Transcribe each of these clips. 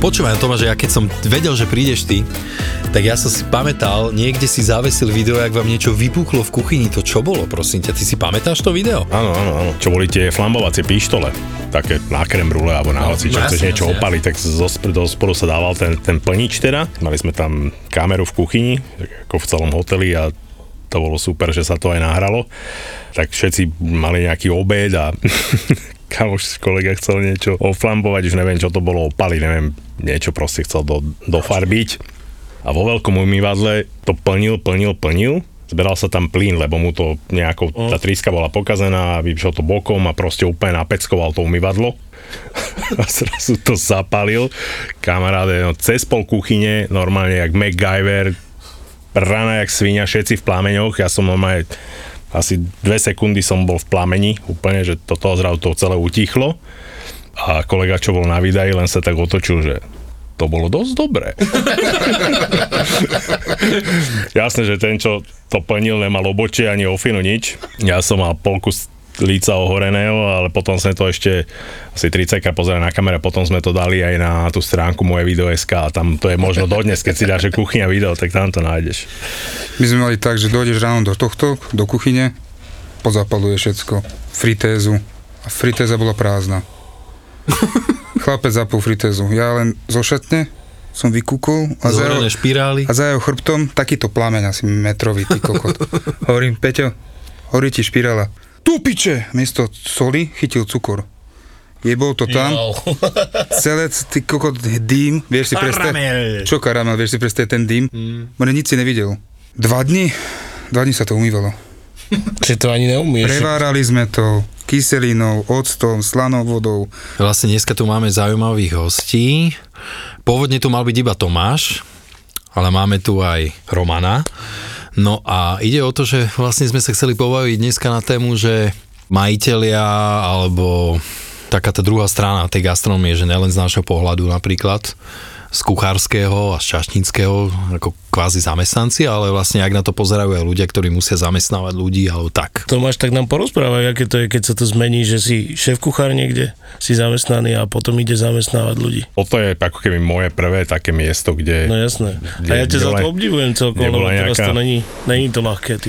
Počúvaj, Tomáš, ja keď som vedel, že prídeš ty, tak ja som si pamätal, niekde si zavesil video, ak vám niečo vypuklo v kuchyni. To čo bolo, prosím ťa? Ty si pamätáš to video? Áno, áno, áno. Čo boli tie flambovacie pištole, také na krem brule alebo na hoci, čo no, chceš jasne, niečo jasne, opaliť, tak zo, do sporu sa dával ten, ten plnič teda. Mali sme tam kameru v kuchyni, ako v celom hoteli a to bolo super, že sa to aj nahralo. Tak všetci mali nejaký obed a kamoš kolega chcel niečo oflambovať, už neviem, čo to bolo, opaliť, neviem, niečo proste chcel do, dofarbiť. A vo veľkom umývadle to plnil, plnil, plnil, zberal sa tam plyn, lebo mu to nejako, tá tríska bola pokazená, vyšiel to bokom a proste úplne napeckoval to umývadlo. A zrazu to zapalil. Kamaráde, no, cez pol kuchyne, normálne jak MacGyver, rana jak svinia, všetci v plameňoch. Ja som normálne asi dve sekundy som bol v plameni, úplne, že toto zrazu to celé utichlo. A kolega, čo bol na výdaji, len sa tak otočil, že to bolo dosť dobré. Jasné, že ten, čo to plnil, nemal obočie ani ofinu nič. Ja som mal polku z líca ohoreného, ale potom sme to ešte asi 30 krát pozerali na kamere, potom sme to dali aj na tú stránku moje video.sk a tam to je možno dodnes, keď si dáš kuchyňa video, tak tam to nájdeš. My sme mali tak, že dojdeš ráno do tohto, do kuchyne, pozapaluje všetko, fritézu a fritéza bola prázdna. Chlapec zapol fritézu, ja len zo šatne som vykúkol a za, jeho, špirály. a za jeho chrbtom takýto plameň asi metrový, ty kokot. Hovorím, Peťo, horí ti špirála. Tu piče! Miesto soli chytil cukor. Jebol to tam, celé, ty kokot, dým, vieš si predstaviť, čo karamel, vieš si predstaviť ten dým, mm. Mne nič si nevidel. Dva dni, dva dni sa to umývalo. Že to ani neumieš. Prevárali sme to kyselinou, octom, slanou vodou. Vlastne dneska tu máme zaujímavých hostí. Pôvodne tu mal byť iba Tomáš, ale máme tu aj Romana. No a ide o to, že vlastne sme sa chceli pobaviť dneska na tému, že majiteľia alebo taká tá druhá strana tej gastronomie, že nielen z nášho pohľadu napríklad, z kuchárskeho a z čašníckého, ako kvázi zamestnanci, ale vlastne ak na to pozerajú aj ľudia, ktorí musia zamestnávať ľudí alebo tak. Tomáš, tak nám porozprávaj, aké to je, keď sa to zmení, že si šéf kuchár niekde, si zamestnaný a potom ide zamestnávať ľudí. Toto je ako keby moje prvé také miesto, kde... No jasné. Kde- A ja ťa za to obdivujem celkom, lebo nebola teraz nejaká- to není, není to ľahké, ty.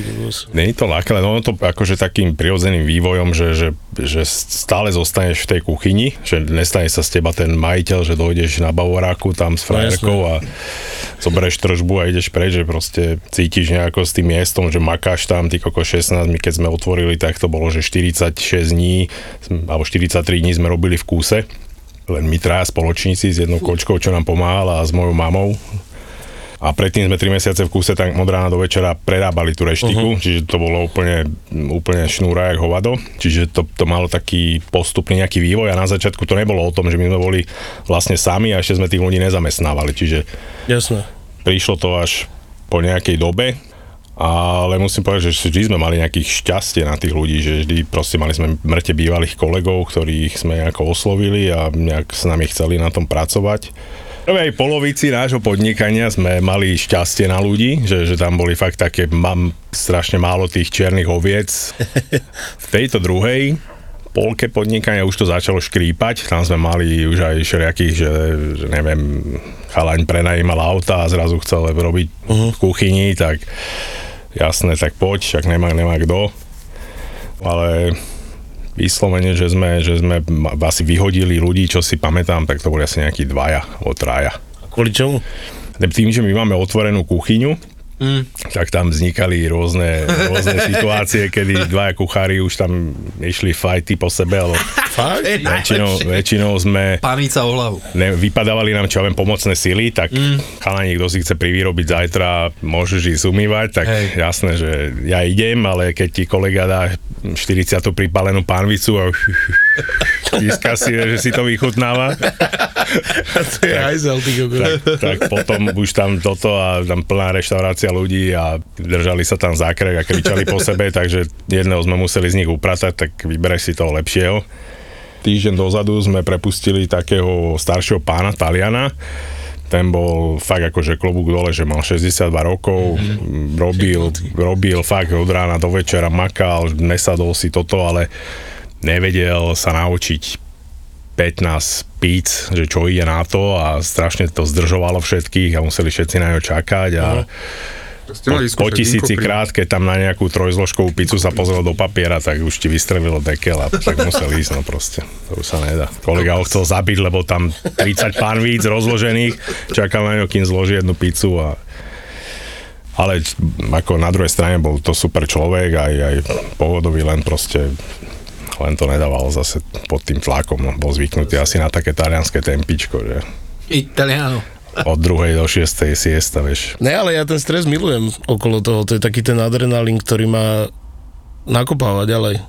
Není to ľahké, ale ono to akože takým prirodzeným vývojom, že, že, že stále zostaneš v tej kuchyni, že nestane sa z teba ten majiteľ, že dojdeš na bavoráku tam s frajerkou a zoberieš tržbu a ideš preč, že proste cítiš nejako s tým miestom, že makáš tam, ty koko 16, my keď sme otvorili, tak to bolo, že 46 dní, alebo 43 dní sme robili v kúse, len my traja spoločníci s jednou kočkou, čo nám pomáhala a s mojou mamou, a predtým sme 3 mesiace v kúse tak od rána do večera prerábali tú reštiku, uh-huh. čiže to bolo úplne, úplne šnúra jak hovado. Čiže to, to malo taký postupný nejaký vývoj a na začiatku to nebolo o tom, že my sme boli vlastne sami a ešte sme tých ľudí nezamestnávali. Čiže Jasné. prišlo to až po nejakej dobe, ale musím povedať, že vždy sme mali nejakých šťastie na tých ľudí, že vždy proste mali sme mŕte bývalých kolegov, ktorých sme nejako oslovili a nejak s nami chceli na tom pracovať. Prvej polovici nášho podnikania sme mali šťastie na ľudí, že, že tam boli fakt také, mám strašne málo tých čiernych oviec. V tejto druhej polke podnikania už to začalo škrípať, tam sme mali už aj všelijakých, že, že neviem, chalaň prenajímal auta a zrazu chcel robiť uh-huh. v kuchyni, tak jasné, tak poď, však nemá, nemá kto. Ale vyslovene, že sme, že sme asi vyhodili ľudí, čo si pamätám, tak to boli asi nejakí dvaja, alebo traja. Kvôli čomu? Tým, že my máme otvorenú kuchyňu, Mm. tak tam vznikali rôzne, rôzne situácie, kedy dvaja kuchári už tam išli fajty po sebe, ale väčšinou, väčšinou sme Panica o hlavu. ne, vypadávali nám čo ja viem pomocné sily, tak mm. chalani, kto si chce privyrobiť zajtra, môžeš ísť umývať, tak Hej. Jasné, že ja idem, ale keď ti kolega dá 40 pripálenú pánvicu a píska si, že si to vychutnáva, to je hajzel, ty tak, tak potom už tam toto a tam plná reštaurácia ľudí a držali sa tam zákrek a kričali po sebe, takže jedného sme museli z nich upratať, tak vyberaj si toho lepšieho. Týždeň dozadu sme prepustili takého staršieho pána, Taliana, ten bol fakt akože klobúk dole, že mal 62 rokov, mm-hmm. robil, robil fakt od rána do večera, makal, nesadol si toto, ale nevedel sa naučiť 15 píc, že čo ide na to a strašne to zdržovalo všetkých a museli všetci na ňo čakať a Ste po, po tisíci krát, keď tam na nejakú trojzložkovú pizzu sa pozrel do papiera, tak už ti vystrelilo dekel a tak musel ísť, no proste. To už sa nedá. Kolega ho chcel zabiť, lebo tam 30 pánvíc rozložených, čakal na ňo, kým zloží jednu pizzu a ale ako na druhej strane bol to super človek, aj, aj pohodový, len proste len to nedával zase pod tým tlakom, bol zvyknutý asi na také talianské tempičko, že Italiano. od druhej do šiestej siesta, vieš. Ne, ale ja ten stres milujem okolo toho. To je taký ten adrenalín, ktorý ma nakopáva ďalej.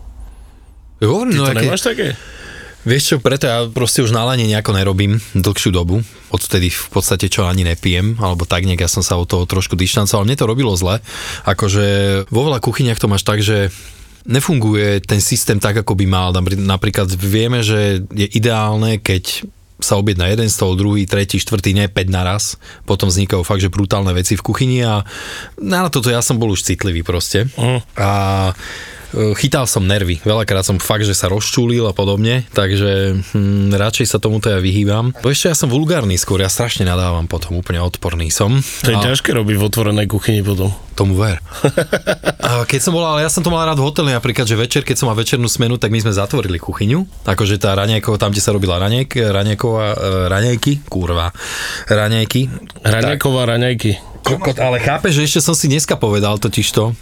Ty no, to aké, nemáš také? Vieš čo, preto ja proste už na lane nejako nerobím dlhšiu dobu. Odtedy v podstate čo ani nepijem, alebo tak nejak ja som sa od toho trošku dištancoval. Mne to robilo zle. Akože vo veľa kuchyniach to máš tak, že nefunguje ten systém tak, ako by mal. Napríklad vieme, že je ideálne, keď sa objedná jeden stôl, druhý, tretí, štvrtý, ne 5 naraz. Potom vznikajú fakt, že brutálne veci v kuchyni a na toto ja som bol už citlivý proste. Mhm. A chytal som nervy. Veľakrát som fakt, že sa rozčúlil a podobne, takže hm, radšej sa tomuto ja vyhýbam. Bo ešte ja som vulgárny skôr, ja strašne nadávam potom, úplne odporný som. To je a ťažké robiť v otvorenej kuchyni potom. tomu ver. A keď som bol, ale ja som to mal rád v hoteli, napríklad, že večer, keď som mal večernú smenu, tak my sme zatvorili kuchyňu. Akože tá raňajková, tam, kde sa robila raňajk, raňajková, e, raňajky, kurva, raňajky. Raňajková raňajky. Kokot, ale chápeš, že ešte som si dneska povedal totiž to,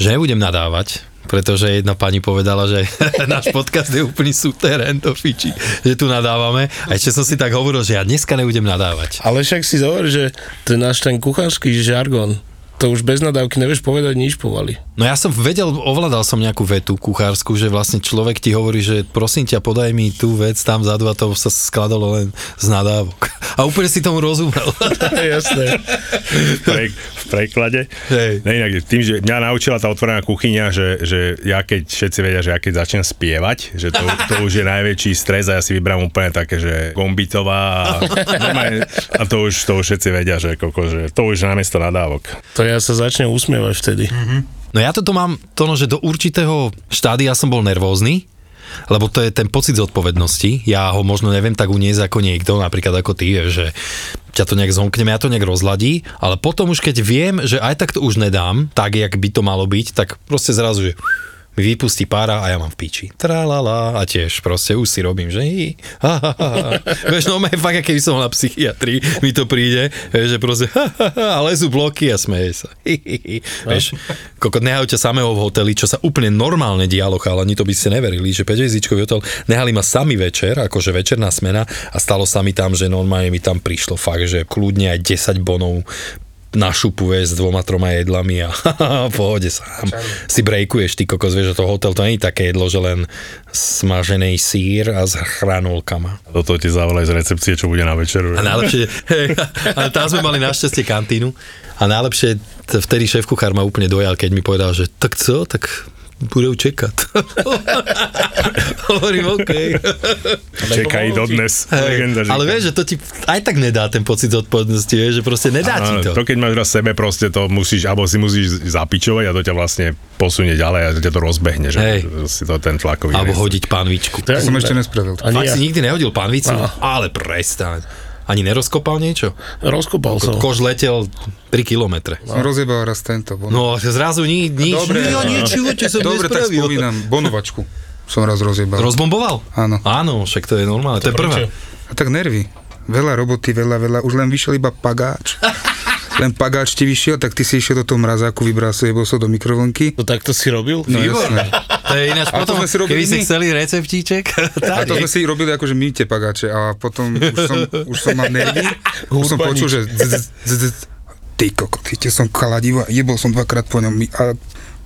že nebudem nadávať, pretože jedna pani povedala, že náš podcast je úplný súterén do fiči, že tu nadávame. A ešte som si tak hovoril, že ja dneska nebudem nadávať. Ale však si zober, že to je náš ten kuchársky žargon. To už bez nadávky nevieš povedať nič pomaly. No ja som vedel, ovládal som nejakú vetu kuchársku, že vlastne človek ti hovorí, že prosím ťa, podaj mi tú vec tam vzadu a to sa skladalo len z nadávok. A úplne si tomu rozumel. Jasné. v, pre, v preklade. Hej. Ne, inak, tým, že mňa naučila tá otvorená kuchyňa, že, že ja keď, všetci vedia, že ja keď začnem spievať, že to, to už je najväčší stres a ja si vyberám úplne také, že gombitová a, a to, už, to už všetci vedia, že, koko, že to už je namiesto nadávok. To ja sa začnem usmievať vtedy. No ja toto mám, to no, že do určitého štádia som bol nervózny, lebo to je ten pocit zodpovednosti. Ja ho možno neviem tak uniesť ako niekto, napríklad ako ty, že ťa to nejak zomkne, ja to nejak rozladí, ale potom už keď viem, že aj tak to už nedám, tak jak by to malo byť, tak proste zrazu, že mi vypustí pára a ja mám v píči. Tralala a tiež proste už si robím, že hi. Vieš, no mňa fakt, keby som na psychiatrii, mi to príde, že proste ha, ha, ha, a lezú bloky a smeje sa. Hi. Vieš, kokot, nehajú ťa samého v hoteli, čo sa úplne normálne dialo, chalani, to by ste neverili, že 5 hotel, nehali ma sami večer, akože večerná smena a stalo sa mi tam, že normálne mi tam prišlo fakt, že kľudne aj 10 bonov na šupu, vieš, s dvoma, troma jedlami a pohode sám si brejkuješ, ty kokos, vieš, že to hotel to nie je také jedlo, že len smažený sír a s hranolkama. Toto ti zavolajú z recepcie, čo bude na večeru. A najlepšie, hej, ale tam sme mali našťastie kantínu a najlepšie, vtedy šéf kuchár ma úplne dojal, keď mi povedal, že tak co, tak budú čekať. Hovorím, OK. Čekaj dodnes. Hej, ale vieš, že to ti aj tak nedá ten pocit zodpovednosti, vieš, že proste nedá ti Áno, to. to keď máš raz sebe, proste to musíš, alebo si musíš zapičovať a to ťa vlastne posunie ďalej a ťa to rozbehne, že Hej. si to ten tlakový Alebo hodiť pánvičku. To To som ešte ne. nespravil. Ani Fakt ja. si nikdy nehodil pánvicu? Áno. Ale prestaň. Ani nerozkopal niečo? Rozkopal som. Kož letel 3 kilometre. Som rozjebal raz tento. Bon. No zrazu ni, nič. Dobre, ja nič, živote som Dobre, tak spomínam. Bonovačku som raz rozjebal. Rozbomboval? Áno. Áno, však to je normálne, to je. Prečo? A tak nervy. Veľa roboty, veľa, veľa. Už len vyšiel iba pagáč. ten pagáč ti vyšiel, tak ty si išiel do toho mrazáku, vybral si jebol so do mikrovlnky. To takto si robil? No jasné. To je ináč A to potom, sme si robili keby si my. chceli receptíček, A tak to sme si robili akože my tie pagáče a potom už som, už som mal nervy, už som počul, že z, z, z, z, ty kokot, chytil som kaladivo a jebol som dvakrát po ňom a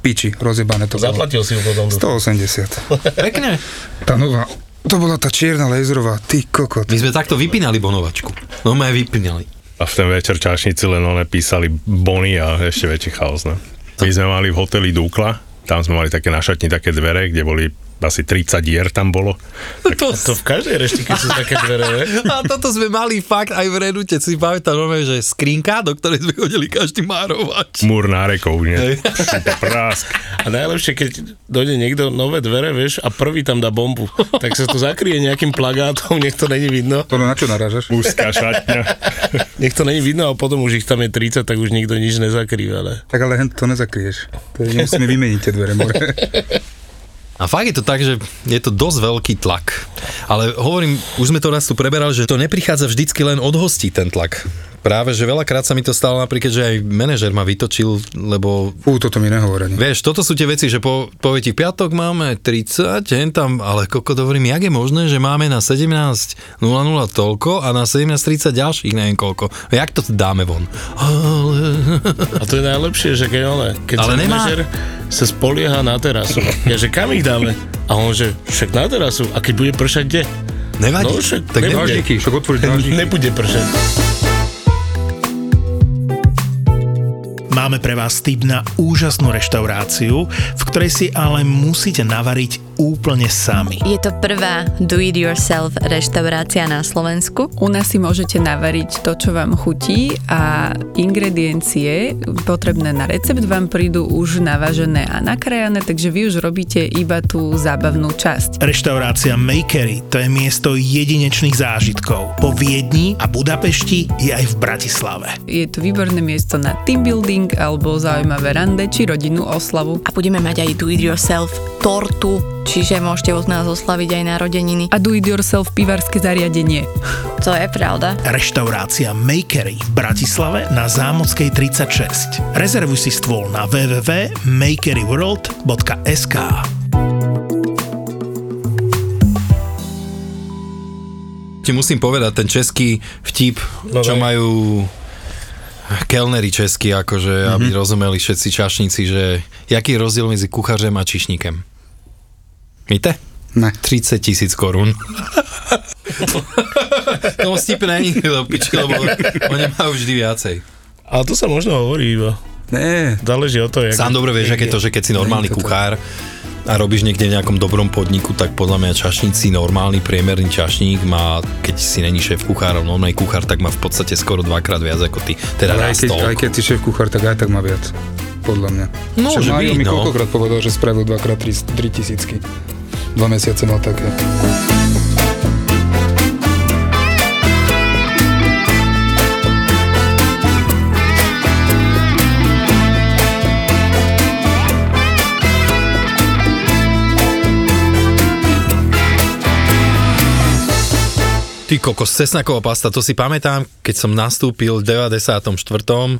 piči, rozjebané to bolo. Zaplatil si ju potom. 180. pekne. Tá nová, to bola tá čierna laserová, ty kokot. My sme takto vypínali bonovačku. No my vypínali. A v ten večer čašníci len one písali bony a ešte väčší chaos. Ne? My sme mali v hoteli Dúkla, tam sme mali také na šatni také dvere, kde boli asi 30 dier tam bolo. To, To v každej reštike sú také dvere, ne? a toto sme mali fakt aj v Redute, si pamätám, normálne, že skrinka, do ktorej sme chodili každý márovač. Múr nárekov, nie? Prásk. A najlepšie, keď dojde niekto nové dvere, vieš, a prvý tam dá bombu, tak sa to zakrie nejakým plagátom, nech to není vidno. To na čo narážaš? Mužská šatňa. Nech to není vidno a potom už ich tam je 30, tak už nikto nič nezakrýva, ale... Tak ale to nezakrieš. To je, nemusíme vymeniť tie dvere, more. A fakt je to tak, že je to dosť veľký tlak. Ale hovorím, už sme to raz tu preberali, že to neprichádza vždycky len od hostí ten tlak. Práve, že veľakrát sa mi to stalo napríklad, že aj manažer ma vytočil, lebo Fú, toto mi nehovor ani. Vieš, toto sú tie veci, že po, povie ti, piatok máme 30, hen tam, ale koko hovorím, jak je možné, že máme na 17.00 toľko a na 17.30 ďalších neviem koľko. Jak to dáme von? Ale... A to je najlepšie, že keď on, keď Ale nemá- manažer sa spolieha na terasu. Ja, že kam ich dáme? A on, že však na terasu. A keď bude pršať, kde? Nevadí. No však tak nebude. však otvoriť. Nebude pršať. Máme pre vás tip na úžasnú reštauráciu, v ktorej si ale musíte navariť úplne sami. Je to prvá do-it-yourself reštaurácia na Slovensku. U nás si môžete navariť to, čo vám chutí a ingrediencie potrebné na recept vám prídu už navažené a nakrajané, takže vy už robíte iba tú zábavnú časť. Reštaurácia Makery to je miesto jedinečných zážitkov. Po Viedni a Budapešti je aj v Bratislave. Je to výborné miesto na team building alebo zaujímavé rande či rodinnú oslavu. A budeme mať aj do-it-yourself tortu, čiže môžete od nás oslaviť aj narodeniny. A do it yourself pivarské zariadenie. To je pravda. Reštaurácia Makery v Bratislave na Zámockej 36. Rezervuj si stôl na www.makeryworld.sk Ti musím povedať, ten český vtip, No čo daj. majú kelneri česky, akože, aby rozumeli všetci čašníci, že jaký je rozdiel medzi kuchařem a čišníkem? Víte? Ne. 30 tisíc korún. to vtip není, do piči, lebo oni majú vždy viacej. Ale to sa možno hovorí iba. Ne, Záleží od toho, jak... Sám dobre vieš, aké to, že keď si normálny kuchár a robíš niekde v nejakom dobrom podniku, tak podľa mňa čašníci, normálny priemerný čašník má, keď si není šéf kuchár, normálny kuchár, tak má v podstate skoro dvakrát viac ako ty. Teda ale aj keď, aj keď si šéf kuchár, tak aj tak má viac. Podľa mňa. No, Však že byť, mi no. koľkokrát povedal, že spravil dvakrát 3 tisícky. Dva mesiace mal také. Ty kokos, cesnaková pasta, to si pamätám, keď som nastúpil v 94.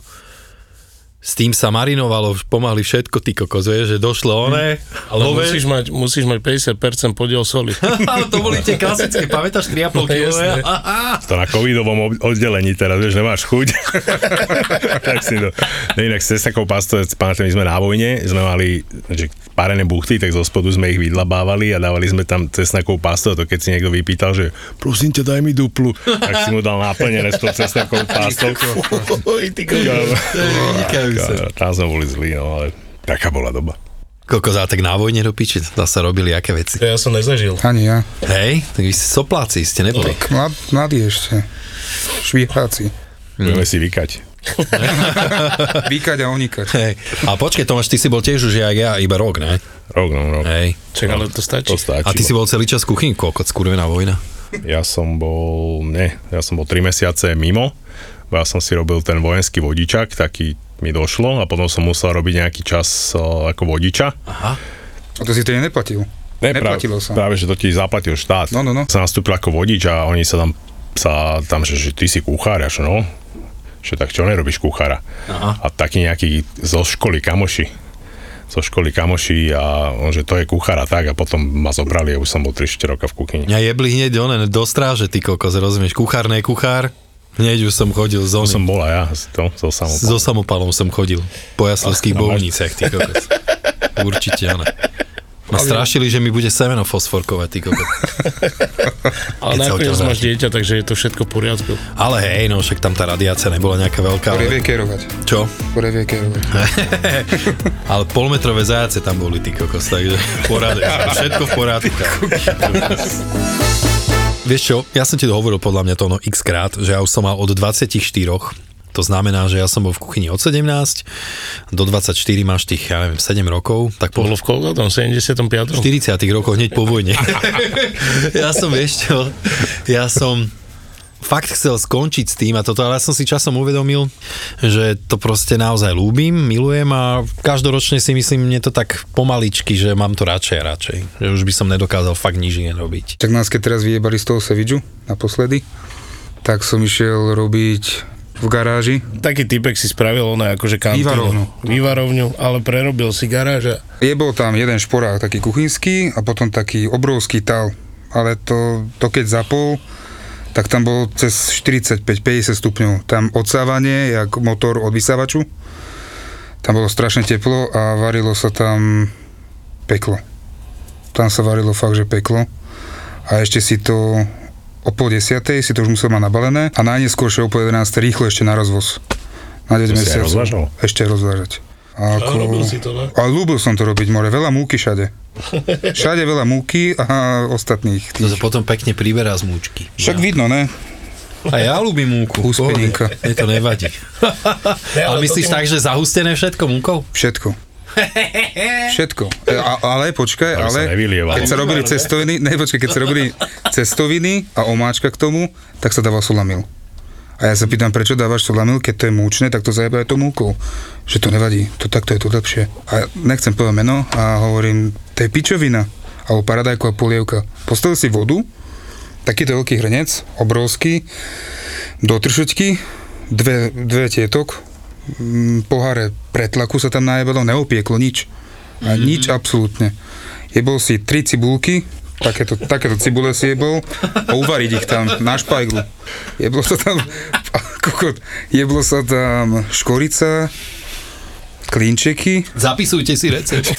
S tým sa marinovalo pomaly všetko, ty kokos, vieš, že došlo oné, Ale hove. musíš mať, musíš mať 50% podiel soli. To boli tie klasické, pamätáš 3,5 No, kg? To na covidovom oddelení teraz, vieš, nemáš chuť. tak si to... No inak s cestakou pastou, pamätáme, my sme na vojne, sme mali že parené buchty, tak zo spodu sme ich vydlabávali a dávali sme tam cesnakovú pastu a to keď si niekto vypýtal, že prosím ťa, daj mi duplu, tak si mu dal naplnené s tou cesnakovou pastou. Ty Vynikajú sa. Tam sme boli zlí, no ale taká bola doba. Kokos, a tak na vojne do piči, zase robili aké veci. To ja som nezažil. Ani ja. Hej, tak vy ste sopláci, ste neboli. Mlad, mladý ešte. Švíháci. Budeme si vykať. Vykať a onikať. Hej. A počkej, Tomáš, ty si bol tiež už jak ja, iba rok, ne? Rok, no, rok. Hej. Čak, ale to stačí. To stačí. A ty si bol celý čas v kuchyni, koľko skurvená vojna? Ja som bol, ne, ja som bol 3 mesiace mimo, bo ja som si robil ten vojenský vodičak, taký mi došlo a potom som musel robiť nejaký čas uh, ako vodiča. A to si to neplatil. Ne, práve, Neplatilo sa. práve, že to ti zaplatil štát. No, no, no. Som nastúpil ako vodič a oni sa tam, sa tam že, že ty si kuchár, až no. že tak čo nerobíš kuchára? Aha. A taký nejaký zo školy kamoši, zo školy kamoši a on, že to je kuchára tak a potom ma zobrali a už som bol 3-4 roka v kuchyni. Mňa jebli hneď one, do stráže, ty kokos, rozumieš, kuchár, ne kuchár. Hneď už som chodil z To oný. som bol aj ja, to, to samopal. So samopalom som chodil. Po jaslovských No, bovniciach, ty kokos. Určite, áno. Ma strašili, že mi bude semeno fosforkovať, ty kokos. Ale nakoniec máš dieťa, takže je to všetko v poriadku. Ale hej, no však tam tá radiácia nebola nejaká veľká. Ktoré Ale... vie kerovať. Čo? Ktoré vie kerovať. ale polmetrové zajace tam boli, ty kokos, takže porade, všetko v poriadku. Vieš čo, ja som ti to hovoril podľa mňa to no x krát, že ja už som mal od 24, to znamená, že ja som bol v kuchyni od 17 do 24 máš tých, ja neviem, 7 rokov, tak po Bolo v koľko tam? 75. 40 rokoch hneď po vojne. ja som, vieš čo, ja som fakt chcel skončiť s tým a toto, ale ja som si časom uvedomil, že to proste naozaj ľúbim, milujem a každoročne si myslím, mne to tak pomaličky, že mám to radšej a radšej. Že už by som nedokázal fakt nič iné robiť. Tak nás keď teraz vyjebali z toho Sevidžu naposledy, tak som išiel robiť v garáži. Taký typek si spravil ono akože kantínu. Vývarovnu. Vývarovňu, ale prerobil si garáž a Je bol tam jeden šporák, taký kuchynský a potom taký obrovský tal. Ale to, to keď zapol, tak tam bol cez 45-50 stupňov. Tam odsávanie, jak motor od vysávaču. Tam bolo strašne teplo a varilo sa tam peklo. Tam sa varilo fakt, že peklo. A ešte si to o pol desiatej si to už musel mať nabalené a najneskôršie o pol 11 rýchlo ešte na rozvoz. Na 9 To si aj mesiacov. Ešte rozvážať. A A robil si to, ne? Ale ľúbil som to robiť, more. Veľa múky všade. Všade veľa múky a ostatných. To Tých. sa potom pekne priberá z múčky. Však vidno, ne? A ja ľúbim múku. Úspeninka. Mne to nevadí. ale myslíš tak, že zahustené všetko múkou? Všetko. Všetko. E, A, ale počkaj, sa ale nevylievalo. keď sa robili cestoviny, ne, počkaj, keď sa robili cestoviny a omáčka k tomu, tak sa dával solamil. A ja sa pýtam, prečo dávaš solamil, keď to je múčne, tak to zajebá aj to múkou. Že to nevadí, to takto je to lepšie. A nechcem povedať meno a hovorím, to je pičovina, alebo paradajková polievka. Postavil si vodu, takýto veľký hrnec, obrovský, do tršočky, dve, dve tietok, poháre pretlaku sa tam najebalo, neopieklo nič. A nič absolútne. Jebol si tri cibulky, takéto, takéto cibule si jebol a uvariť ich tam na špajglu. Jeblo sa tam, kokot, jeblo sa tam škorica, klinčeky, Zapisujte si recept.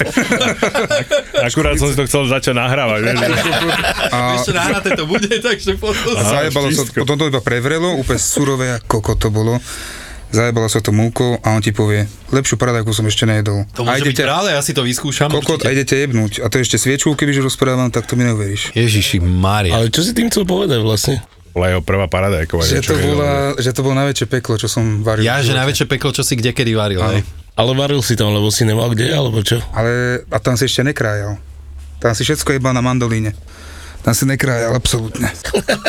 Akurát som si to chcel začať nahrávať, vieš, že a Ešte to bude, takže potom... A zajebalo sa, potom to iba prevrelo, úplne surové, ako to bolo. Zajebalo sa to múkou a on ti povie, lepšiu paradajku som ešte nejedol. To a môže byť idete, rále, ja si to vyskúšam. kokot, a idete jebnúť. A to ešte sviečku, kebyže rozprávam, tak to mi neuveríš. Ježiši Mária. Ale čo si tým chcel povedať vlastne? bola jeho prvá paradajková. Že to, bola, že to bolo najväčšie peklo, čo som varil. Ja, že najväčšie peklo, čo si kde kedy varil, hej. Ale varil si tam, lebo si nemal kde, alebo čo? Ale, a tam si ešte nekrájal. Tam si všetko iba na mandolíne. Tam si nekrájal, absolútne.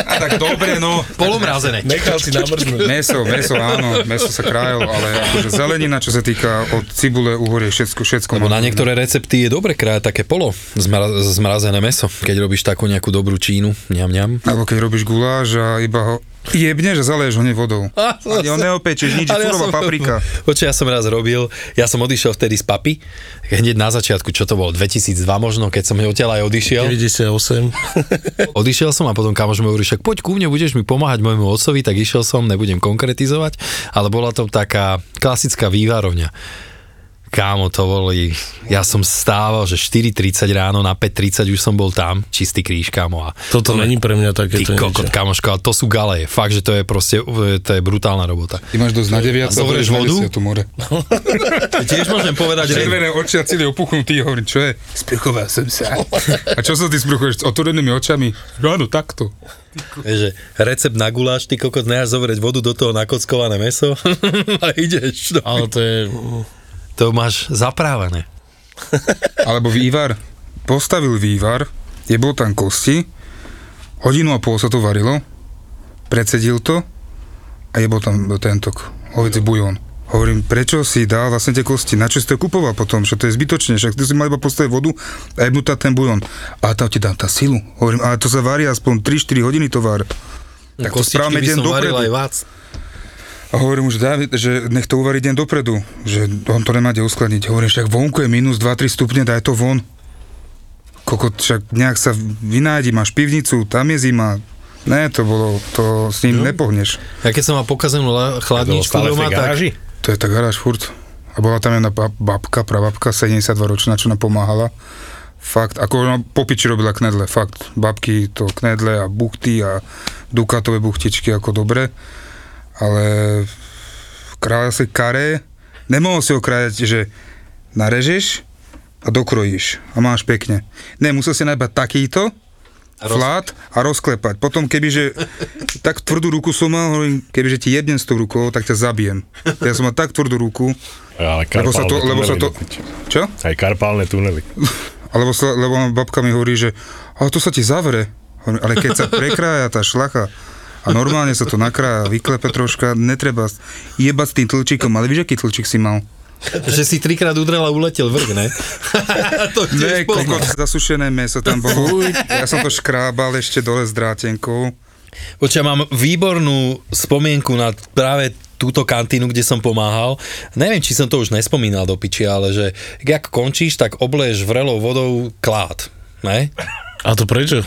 A tak dobre, no. Polomrazené. Nechal si namrznúť. Meso, meso, áno, meso sa krájalo, ale akože zelenina, čo sa týka od cibule, uhorie, všetko, všetko. Lebo na niektoré recepty je dobre krájať také polo, zmra- zmrazené meso, keď robíš takú nejakú dobrú čínu, ňam ňam. Alebo keď robíš guláš a iba ho jebneš a zaleješ ho hneď vodou. Ani ho neopečeš, nič, Ale surová paprika. Počkaj, ja som raz robil, ja som odišiel vtedy z papy, hneď na začiatku, čo to bolo, 2002 možno, keď som odtiaľ aj odišiel. 98. Odišiel som a potom kamoš mi hovorí, však poď ku mne, budeš mi pomáhať môjmu otcovi, tak išiel som, nebudem konkretizovať, ale bola to taká klasická vývarovňa. Kámo, to boli, ja som stával, že 4.30 ráno, na 5.30 už som bol tam, čistý kríž, kámo. A Toto není pre mňa Ty takéto kokot, kamoško, ale to sú galeje. Fakt, že to je proste, to je brutálna robota. Ty máš dosť na 9 A zoberieš vodu? more. Tiež môžem povedať, že... Červené oči a celý opuchnutý, hovorím, čo je? Sprchoval som sa. A čo sa ty sprchuješ? S otvorenými očami? No áno, takto. že recept na guláš, ty kokot, neáš zobrať vodu do toho nakockované meso a ideš. No. Ale to je... To máš zaprávané. Alebo vývar. Postavil vývar, jebol tam kosti, hodinu a pol sa to varilo, predsedil to a jebol tam tentok, hovedzi bujón. Hovorím, prečo si dal vlastne tie kosti, na čo si to kupoval potom, že to je zbytočne, však ty si mal iba postaviť vodu a jebnúť tam ten bujón. A tam ti dám tá silu. Hovorím, ale to sa varí aspoň 3-4 hodiny to var. Tak to správame deň dopredu. aj vác. A hovorím mu, že, dá, že nech to uvarí deň dopredu, že on to nemá kde uskladniť. Hovorím, že tak vonku je minus 2-3 stupne, daj to von. Kokot, však nejak sa vynájdi, máš pivnicu, tam je zima. Ne, to bolo, to s ním no. nepohneš. Ja keď som mal pokazenú la- chladničku doma, tak... To je tá garáž furt. A bola tam jedna bab- babka, prababka, 72 ročná, čo nám pomáhala. Fakt, ako ona po piči robila knedle, fakt. Babky to knedle a buchty a dukatové buchtičky ako dobre. Ale kráľa si karé, nemohol si ho krájať, že narežeš a dokrojíš a máš pekne. Ne, musel si najbať takýto, flát a rozklepať. Potom kebyže tak tvrdú ruku som mal, hovorím, kebyže ti jebnem s tou rukou, tak ťa zabijem. Ja som mal tak tvrdú ruku, Ale lebo sa to, lebo sa to, čo? Aj karpálne tunely. Alebo sa, lebo babka mi hovorí, že ale to sa ti zavre. Hovorím, Ale keď sa prekrája tá šlacha a normálne sa to nakrája, vyklepe troška, netreba jebať s tým tlčíkom, ale víš, aký tlčík si mal? Že si trikrát udrel a uletel vrch, ne? to Ne, kokot, zasušené meso tam bolo. Ja som to škrábal ešte dole s drátenkou. Počia, mám výbornú spomienku na práve túto kantínu, kde som pomáhal. Neviem, či som to už nespomínal do piči, ale že ak končíš, tak obleješ vrelou vodou klád. Ne? A to prečo?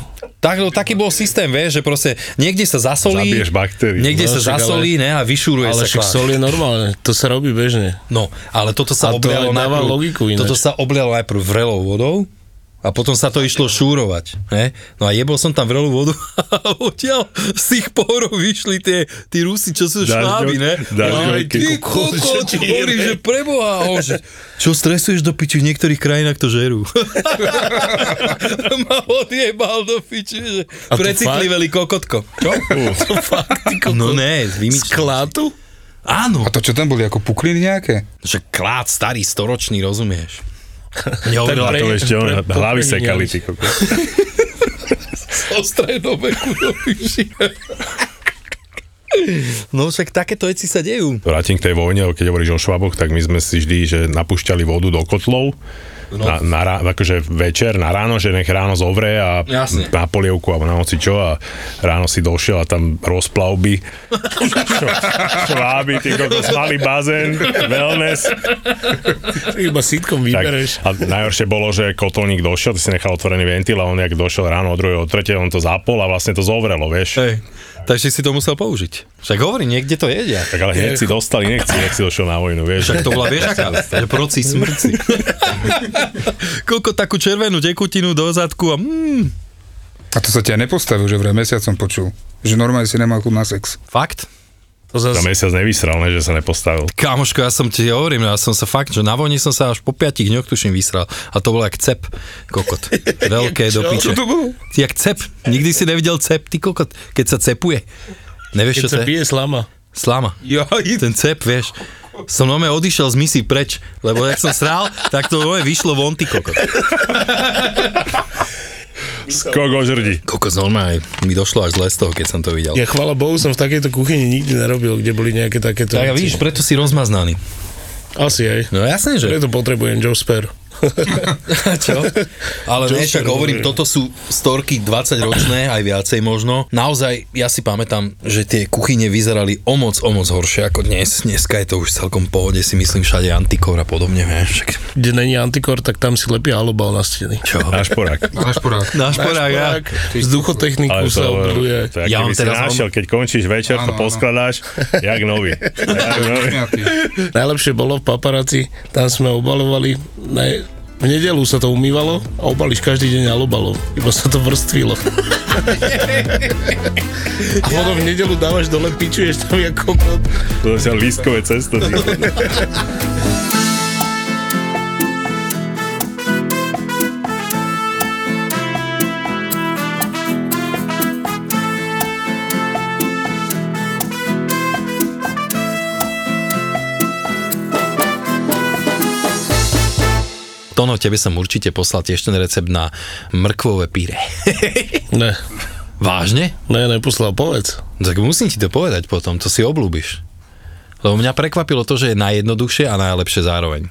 Tak, no, taký bol systém, vieš, že proste niekde sa zasolí, Zabiješ baktérie. niekde No, sa však ale- zasolí, ne, a vyšuruje Ale sa však sol je normálne, to sa robí bežne. No, ale toto sa A to oblialo dáva najprv, logiku ináč. toto sa oblialo najprv vrelou vodou a potom sa to išlo šúrovať. Ne? No a jebol som tam vrelú vodu a odtiaľ z tých porov vyšli tie, tí Rusi, čo sú šváby, ne? ty kokot, že preboha, a on, že čo stresuješ do piči, v niektorých krajinách to žerú. Ma odjebal do piči, že precitliveli kokotko. Čo? To fakt, ty. No ne, z Z vymička. klátu? Áno. A to čo tam boli, ako pukliny nejaké? Že klát starý, storočný, rozumieš? Nehovorila to ešte on, pre- hlavy sekali, ty kokos. o stredoveku do. No však takéto veci sa dejú. Vrátim k tej vojne, keď hovoríš o švaboch, tak my sme si vždy, že napúšťali vodu do kotlov. Na, na, rá- akože večer, na ráno, že nech ráno zovre a Jasne. na polievku alebo na noci čo a ráno si došiel a tam rozplavby, šváby, ty kokos, malý bazén, wellness. Iba sítkom Tak, vybereš. a najhoršie bolo, že kotolník došiel, ty si nechal otvorený ventil a on, jak došiel ráno od 2. od 3. on to zapol a vlastne to zovrelo, vieš. Hej. Takže si to musel použiť. Však hovorím, niekde to jedia. Tak ale hneď si dostali, nechci, nech si došiel na vojnu, vieš. Však to bola vieš aká? Že proci smrci. Koľko takú červenú tekutinu do zadku a mm, A to sa ťa nepostavil, že vraj mesiac som počul. Že normálne si nemal chuť na sex. fakt? To Za zase, mesiac nevysral, ne, že sa nepostavil. Kámoško, ja som ti hovorím, ja som sa fakt, že na vojne som sa až po 5 dňoch tuším vysral. A to bolo jak cep, kokot. Veľké do piče. Čo to bolo? Jak cep. Nikdy si nevidel cep, ty kokot, keď sa cepuje. Nevieš, keď čo sa pije slama. Slama. Ten cep, vieš. Som nome odišiel z misí preč, lebo jak som sral, tak to nome vyšlo von, ty kokot. Skok o žrdi. Kokos normálne, mi došlo až zle z toho, keď som to videl. Ja chvála Bohu som v takejto kuchyni nikdy nerobil, kde boli nejaké takéto Tak a veci. vidíš, preto si rozmaznaný. Asi aj. No jasné, že. Preto potrebujem Joe Spare. Čo? Ale Čo ne, však hovorím, toto sú storky 20 ročné, aj viacej možno. Naozaj, ja si pamätám, že tie kuchyne vyzerali o moc, o moc horšie ako dnes. Dneska je to už celkom pohode, si myslím, všade antikor a podobne, vieš. Však, Kde není antikor, tak tam si lepia alobal na steny. čo? Náš porák. Náš porák. Náš porák, ja. Vzduchotechniku sa to Ja si teraz našiel, keď končíš večer, Áno, to áno. poskladáš, jak nový. Jak nový. Najlepšie bolo v paparáci, tam sme obalovali, ne, v nedelu sa to umývalo a obališ každý deň alobalov, iba sa to vrstvilo. a potom v nedelu dávaš dole, pičuješ tam ako kokot. To zase lístkové cesto. Tono, tebe som určite poslal tiež ten recept na mrkvové píre. Ne, Vážne? ne, neposlal, povedz. Tak musím ti to povedať potom, to si oblúbiš. Lebo mňa prekvapilo to, že je najjednoduchšie a najlepšie zároveň.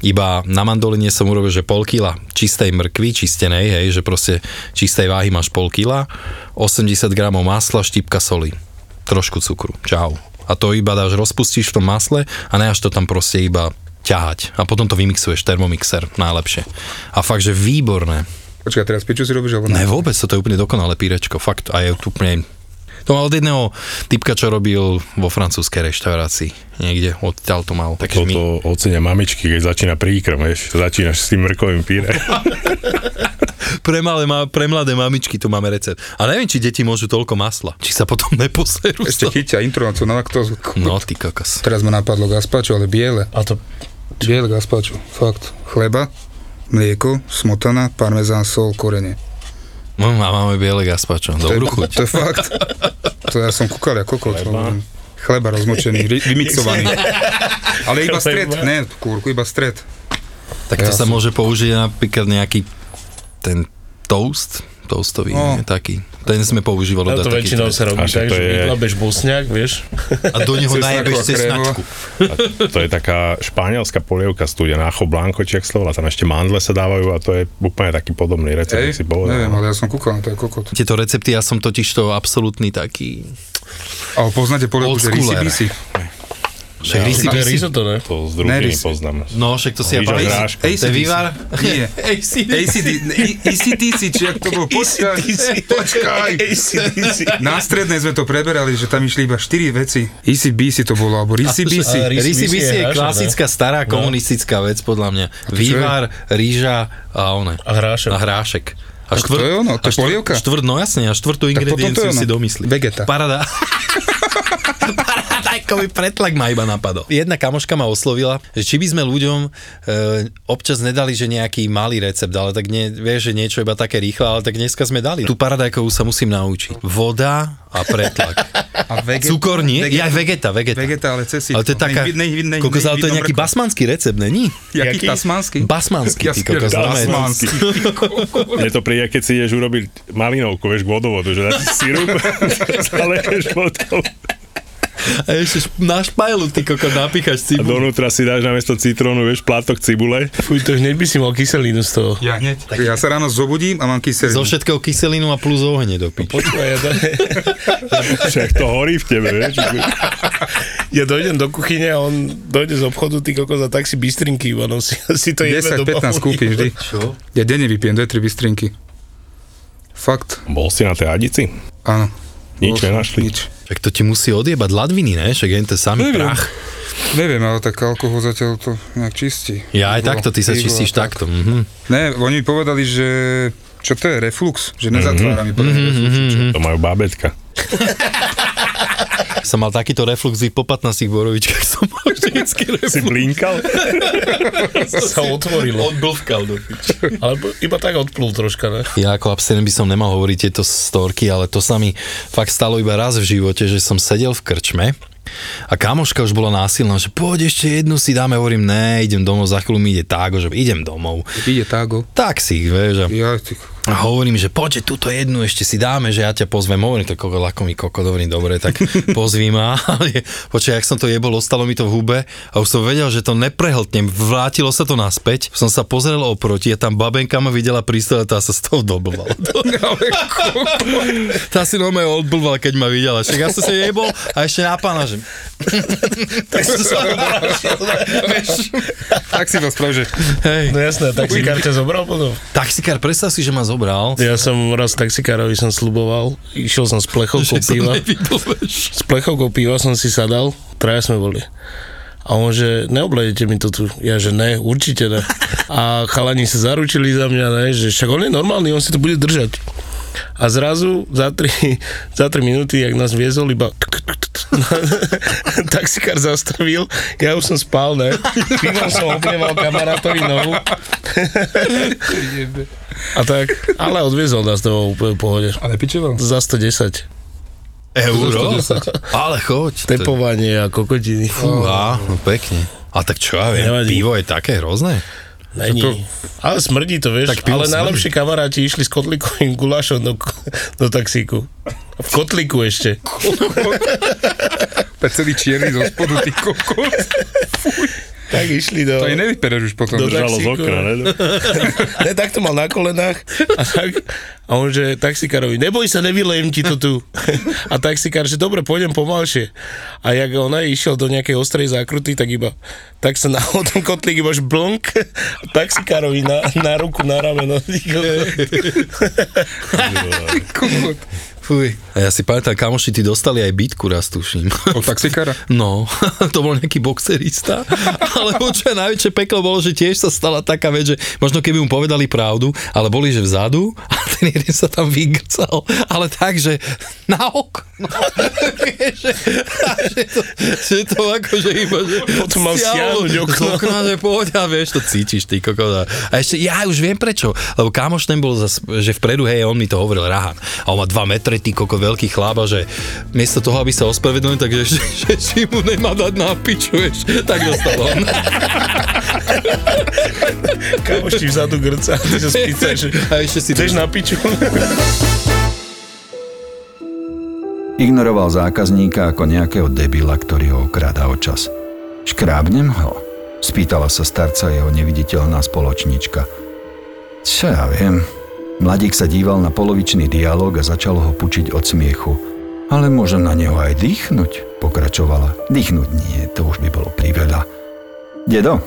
Iba na mandoline som urobil, že pol kila čistej mrkvy, čistenej, hej, že proste čistej váhy máš pol kila, 80 gramov masla, štipka soli, trošku cukru. Čau. A to iba dáš, rozpustíš v tom masle a nejáš to tam proste iba ťahať. A potom to vymixuješ, termomixer, najlepšie. A fakt, že výborné. Počkaj, teraz piču si robíš, alebo Ne, vôbec, toto je úplne dokonalé pírečko, fakt. A je tu úplne... To mal od jedného typka, čo robil vo francúzskej reštaurácii. Niekde, odtiaľ to mal. Takže my... Toto ocenia mamičky, keď začína príkrm, vieš, začínaš s tým mrkovým píre. Pre, malé, ma- pre mladé mamičky tu máme recept. A neviem, či deti môžu toľko masla. Či sa potom neposerú. Ešte chytia intro na to na laktózu. No, ty kokos. Teraz ma napadlo gazpačo, ale biele. A to Biele gazpačo, fakt. Chleba, mlieko, smotana, parmezán, sol, korene. No, a máme biele gazpačo. Dobrú chuť. To je fakt. To ja som kúkal ako kokot. Chleba. Chleba rozmočený, vymixovaný. Ale iba stred, ne, kúrku, iba stred. Tak to Ja sa som- môže použiť napríklad nejaký ten toast, toastový, No. no. taký. Ten sme používali. na dať to väčšinou sa robí A tak, že je- vyklabeš bosňák, vieš. A do neho najebeš cesnačku. A to je taká španielská polievka studená, acho blanco, či jak slovo, a tam ešte mandle sa dávajú a to je úplne taký podobný recept, jak si povedal. neviem, ale ja som kúkal na to je kokot. Tieto recepty, ja som totiž to absolútny taký... Ale poznáte polievku, že risi bisi? Však Ja, bisi. risotto, ne? To z druhými Neris. poznám. No, však to si ja pamätám. To je vývar? Nie. ACDC. ACD, ACDC, či jak to bolo, počkaj, počkaj. Na strednej sme to preberali, že tam išli iba 4 veci. Easy BC to bolo, alebo Risi BC. A Risi Risi bisi bisi je klasická stará komunistická vec, podľa mňa. Vývar, rýža a one. A hrášok. A hrášek. A to je ono, to je polievka. Štvrt, no jasne, a štvrtú ingredienciu si domyslí. Vegeta. Parada. Mi pretlak ma iba napadol. Jedna kamoška ma oslovila, že či by sme ľuďom e, občas nedali, že nejaký malý recept, ale tak nie, vieš, že niečo iba také rýchle, ale tak dneska sme dali. Tu paradajkovú sa musím naučiť. Voda a pretlak. A veget, Cukor nie? Ja, vegeta, vegeta. Vegeta, ale cez Ale to je taká, kokos, ale to je nejaký basmanský recept, není? Jaký Jaký? tasmanský? Basmanský, ty kokos. basmanský. Mne to príde, keď si ideš urobiť malinovku, vieš, k vodovodu, že dáš si sirup, zaleješ vodou A ešte na špajlu, ty kokos, napíchaš a cibulu. donútra si dáš namiesto citrónu, vieš, plátok cibule. Fuj, to hneď by si mal kyselinu z toho. Ja hneď. Ja sa ráno zobudím a mám Zo kyselinu. všetkého kyselinu a plus ohne do piči. Počúvaj, ja, Však to horí v tebe, vieš. ja dojdem do kuchyne a on dojde z obchodu, ty kokos, a tak si bystrinky iba nosí. Si to jeme 10-15 kúpim vždy. Čo? Ja denne vypijem 2-3 bystrinky. Fakt, Bol si na tej Adici? áno. Nič som- nenašli? Nič. Tak to ti musí odjebať ladviny, ne? Však je to samý Neviem. prach. Neviem, ale tak alkohol zatiaľ to nejak čistí. Ja aj takto, ty sa čistíš tak. takto. Mhm. Ne, oni mi povedali, že čo to je, reflux? Že nezatvára mi podľa mňa reflux. čo? To majú bábetka. Som mal takýto reflux po 15 borovičkách som mal vždycky Si reflux. blinkal? sa otvorilo. Odblvkal do. Alebo iba tak odplul troška, ne? Ja ako abstinent by som nemal hovoriť tieto storky, ale to sa mi fakt stalo iba raz v živote, že som sedel v krčme a kamoška už bola násilná, že poď ešte jednu si dáme, hovorím, ne, idem domov, za chvíľu mi ide tágo, že idem domov. Ide tágo. Tak si, vieš, a Ja, ty, A hovorím, že poďte túto jednu ešte si dáme, že ja ťa pozvem. Hovorím to koko, ako mi koko, dobrý, dobre, tak pozví ma. Počkaj, ak som to jebol, ostalo mi to v hube a už som vedel, že to neprehltnem. Vrátilo sa to naspäť. Som sa pozrel oproti a tam babenka ma videla prísť, tá sa z toho doblvala. tá si normálne odblvala, keď ma videla. Však ja som sa jebol a ešte na pána, že... tak som sa Vieš, tak si to sprav, že Hej. No jasné, taxikár ťa zobral potom. Taxikár, predstav si, že ma zobral. Ja som raz taxikárovi som sluboval, išiel som s plechovkou piva. S plechovkou piva som si sadal, traja sme boli. A on, že neobledete mi to tu. Ja, že ne, určite ne. A chalani sa zaručili za mňa, ne, že však on je normálny, on si to bude držať. A zrazu za 3, za 3 minúty, jak nás viezol, iba taxikár zastavil, ja už som spal, ne? Pivom som oplieval kamarátovi nohu. A tak, ale odviezol nás to úplne v pohode. A nepičoval? Za 110. Euro? Ale choď. to- Tepovanie a kokotiny. Fúha, no pekne. A tak čo ja viem, Nevadí. pivo je také hrozné. Není. Ale smrdí to, vieš. Tak ale smrdí. najlepšie kamaráti išli s kotlikovým gulášom do, do taxíku. V kotliku ešte. Pe celý čierny zo spodu, ty kokos. tak išli do... To aj nevypereš už potom. Do Držalo z okna, ne? ne, tak to mal na kolenách a tak, a on že taxikárovi, neboj sa, nevylejem ti to tu. A taxikár, že dobre, pôjdem pomalšie. A jak on aj išiel do nejakej ostrej zákruty, tak iba, tak sa na ten kotlík iba blnk taxikárovi na, na ruku, na rameno. Fuj. A ja si pamätám, kamoši, ty dostali aj bitku raz, tuším. Od taxikára? No, to bol nejaký boxerista, ale čo je najväčšie peklo bolo, že tiež sa stala taká vec, že možno keby mu povedali pravdu, ale boli, že vzadu a ten jeden sa tam vygrcal, ale tak, že na okno. že, že, to, že to akože iba, že Potom mal stiahnuť okno. okna, že poď a vieš, to cítiš, ty kokos. A ešte, ja už viem prečo, lebo kamoš ten bol, zas, že vpredu, hej, on mi to hovoril, Rahan, a on má 2 metre, ty koko, veľký chlaba, že miesto toho, aby sa ospravedlnil, takže že, že, že mu nemá dať na piču, vieš, tak dostal on. Kamoš ti vzadu grca, ty sa spýtaš, že A ešte si chceš na piču? Ignoroval zákazníka ako nejakého debila, ktorý ho okráda o čas. Škrábnem ho? Spýtala sa starca jeho neviditeľná spoločnička. Čo ja viem. Mladík sa díval na polovičný dialog a začal ho pučiť od smiechu. Ale môžem na neho aj dýchnuť, pokračovala. Dýchnuť nie, to už by bolo priveľa. Dedo,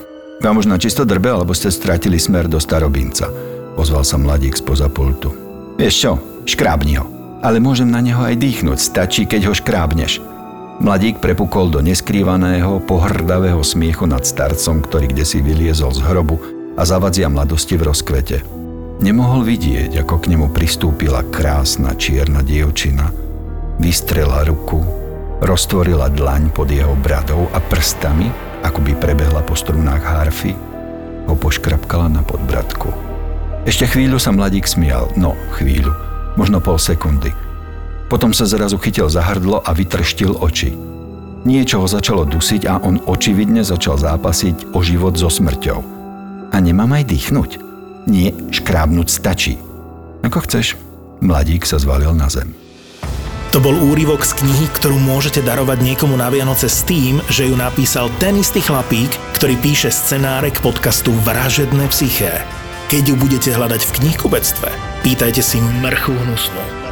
vám už na čisto drbe, alebo ste stratili smer do starobinca, ozval sa mladík spoza pultu. Vieš čo, škrábni ho. Ale môžem na neho aj dýchnuť, stačí, keď ho škrábneš. Mladík prepukol do neskrývaného, pohrdavého smiechu nad starcom, ktorý kde si vyliezol z hrobu a zavadzia mladosti v rozkvete. Nemohol vidieť, ako k nemu pristúpila krásna čierna dievčina. Vystrela ruku, roztvorila dlaň pod jeho bradou a prstami, ako by prebehla po strunách harfy, ho poškrapkala na podbradku. Ešte chvíľu sa mladík smial, no chvíľu, možno pol sekundy. Potom sa zrazu chytil za hrdlo a vytrštil oči. Niečo ho začalo dusiť a on očividne začal zápasiť o život so smrťou. A nemám aj dýchnuť? Nie, škrábnuť stačí. Ako chceš. Mladík sa zvalil na zem. To bol úryvok z knihy, ktorú môžete darovať niekomu na Vianoce s tým, že ju napísal ten istý chlapík, ktorý píše scenáre k podcastu Vražedné psyché. Keď ju budete hľadať v knihkubectve, pýtajte si mrchu hnusnú.